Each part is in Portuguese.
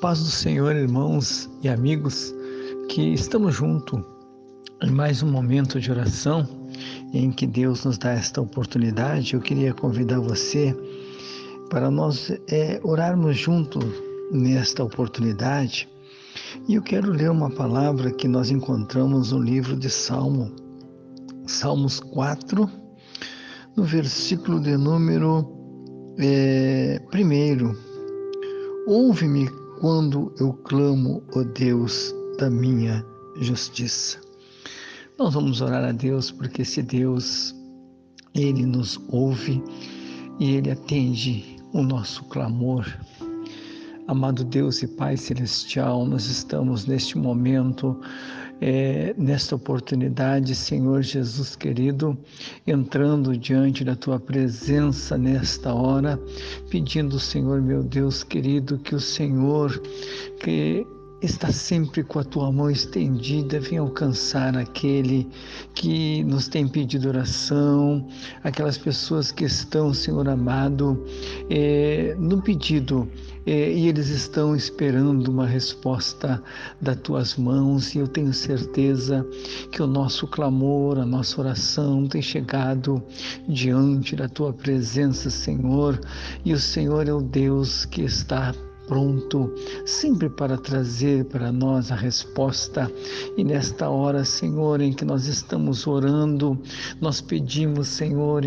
Paz do Senhor, irmãos e amigos, que estamos juntos em mais um momento de oração em que Deus nos dá esta oportunidade. Eu queria convidar você para nós é, orarmos juntos nesta oportunidade. E eu quero ler uma palavra que nós encontramos no livro de Salmo, Salmos 4, no versículo de número é, primeiro. Ouve-me quando eu clamo, ó Deus, da minha justiça. Nós vamos orar a Deus porque esse Deus, ele nos ouve e ele atende o nosso clamor. Amado Deus e Pai Celestial, nós estamos neste momento é, nesta oportunidade, Senhor Jesus querido, entrando diante da tua presença nesta hora, pedindo, Senhor meu Deus querido, que o Senhor que está sempre com a tua mão estendida, vem alcançar aquele que nos tem pedido oração, aquelas pessoas que estão, Senhor amado, é, no pedido é, e eles estão esperando uma resposta das tuas mãos, e eu tenho certeza que o nosso clamor, a nossa oração tem chegado diante da tua presença, Senhor, e o Senhor é o Deus que está pronto, sempre para trazer para nós a resposta. E nesta hora, Senhor, em que nós estamos orando, nós pedimos, Senhor,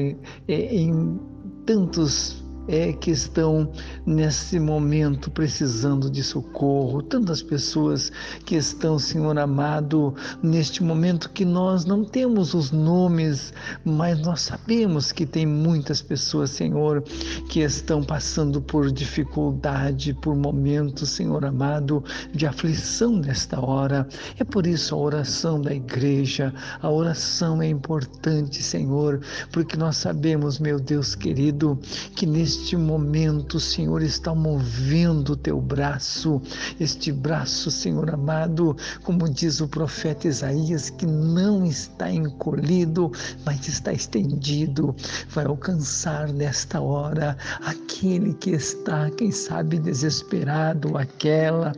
em, tantos é, que estão nesse momento precisando de socorro, tantas pessoas que estão, Senhor amado, neste momento que nós não temos os nomes, mas nós sabemos que tem muitas pessoas, Senhor, que estão passando por dificuldade, por momentos, Senhor amado, de aflição nesta hora. É por isso a oração da igreja, a oração é importante, Senhor, porque nós sabemos, meu Deus querido, que neste neste momento, Senhor, está movendo o teu braço, este braço, Senhor amado, como diz o profeta Isaías, que não está encolhido, mas está estendido, vai alcançar nesta hora aquele que está, quem sabe, desesperado, aquela,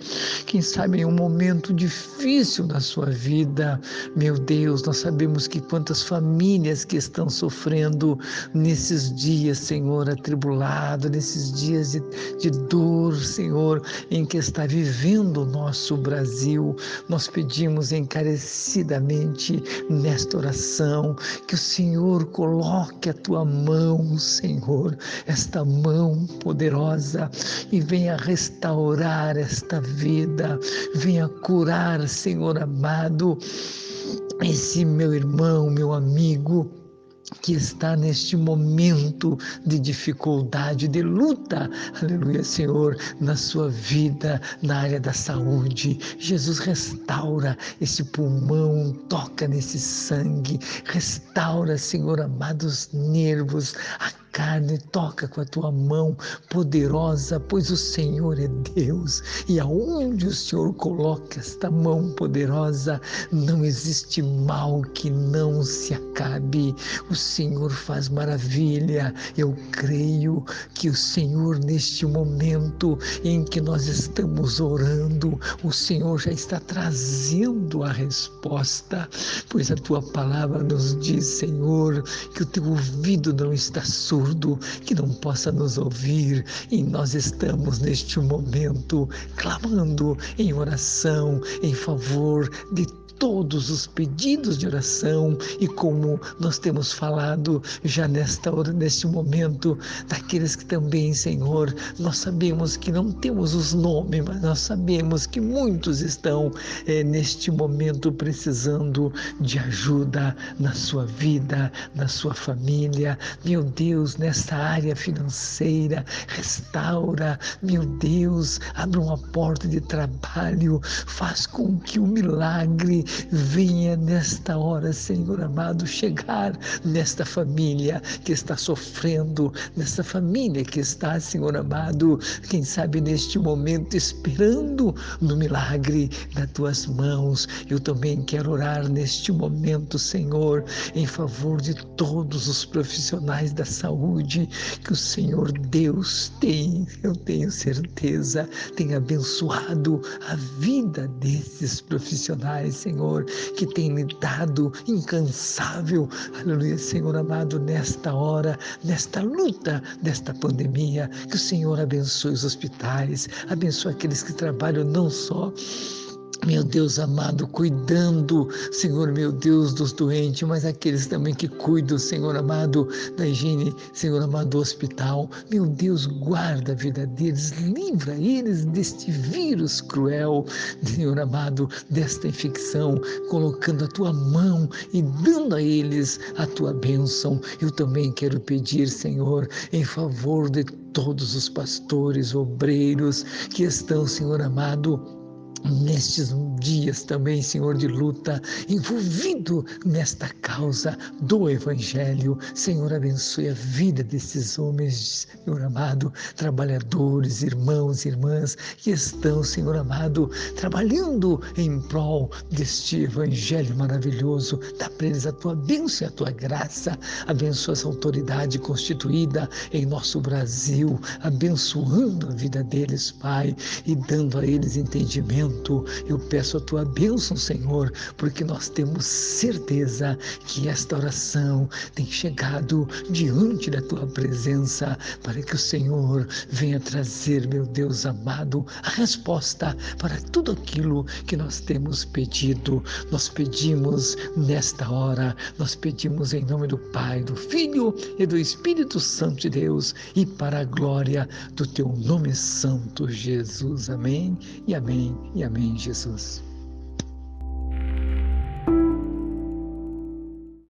quem sabe, em um momento difícil da sua vida. Meu Deus, nós sabemos que quantas famílias que estão sofrendo nesses dias, Senhor, atribulados nesses dias de, de dor, Senhor, em que está vivendo o nosso Brasil. Nós pedimos encarecidamente nesta oração que o Senhor coloque a tua mão, Senhor, esta mão poderosa e venha restaurar esta vida, venha curar, Senhor amado, esse meu irmão, meu amigo que está neste momento de dificuldade, de luta, aleluia, Senhor, na sua vida, na área da saúde. Jesus restaura esse pulmão, toca nesse sangue, restaura, Senhor amado, os nervos, a carne, toca com a tua mão poderosa, pois o Senhor é Deus e aonde o Senhor coloca esta mão poderosa, não existe mal que não se acabe. O Senhor faz maravilha. Eu creio que o Senhor, neste momento em que nós estamos orando, o Senhor já está trazendo a resposta, pois a tua palavra nos diz, Senhor, que o teu ouvido não está surdo que não possa nos ouvir. E nós estamos neste momento clamando em oração em favor de todos os pedidos de oração. E como nós temos falado já nesta hora, neste momento, daqueles que também, Senhor, nós sabemos que não temos os nomes, mas nós sabemos que muitos estão é, neste momento precisando de ajuda na sua vida, na sua família. Meu Deus, nessa área financeira, restaura, meu Deus, abre uma porta de trabalho, faz com que o milagre venha nesta hora, Senhor amado, chegar nesta família que está sofrendo, nesta família que está, Senhor amado, quem sabe neste momento esperando no milagre das tuas mãos. Eu também quero orar neste momento, Senhor, em favor de todos os profissionais da saúde que o Senhor Deus tem, eu tenho certeza, tem abençoado a vida desses profissionais, Senhor, que tem me dado incansável, aleluia, Senhor amado, nesta hora, nesta luta desta pandemia, que o Senhor abençoe os hospitais, abençoe aqueles que trabalham não só meu Deus amado, cuidando, Senhor, meu Deus, dos doentes, mas aqueles também que cuidam, Senhor amado, da higiene, Senhor amado, do hospital. Meu Deus, guarda a vida deles, livra eles deste vírus cruel, Senhor amado, desta infecção, colocando a tua mão e dando a eles a tua bênção. Eu também quero pedir, Senhor, em favor de todos os pastores, obreiros que estão, Senhor amado, nestes dias também, Senhor, de luta, envolvido nesta causa do Evangelho. Senhor, abençoe a vida desses homens, Senhor amado, trabalhadores, irmãos e irmãs que estão, Senhor amado, trabalhando em prol deste Evangelho maravilhoso. Dá para eles a tua bênção e a tua graça. Abençoa essa autoridade constituída em nosso Brasil, abençoando a vida deles, Pai, e dando a eles entendimento eu peço a tua bênção, Senhor, porque nós temos certeza que esta oração tem chegado diante da tua presença para que o Senhor venha trazer, meu Deus amado, a resposta para tudo aquilo que nós temos pedido. Nós pedimos nesta hora, nós pedimos em nome do Pai, do Filho e do Espírito Santo de Deus e para a glória do teu nome santo, Jesus. Amém e amém e amém, Jesus.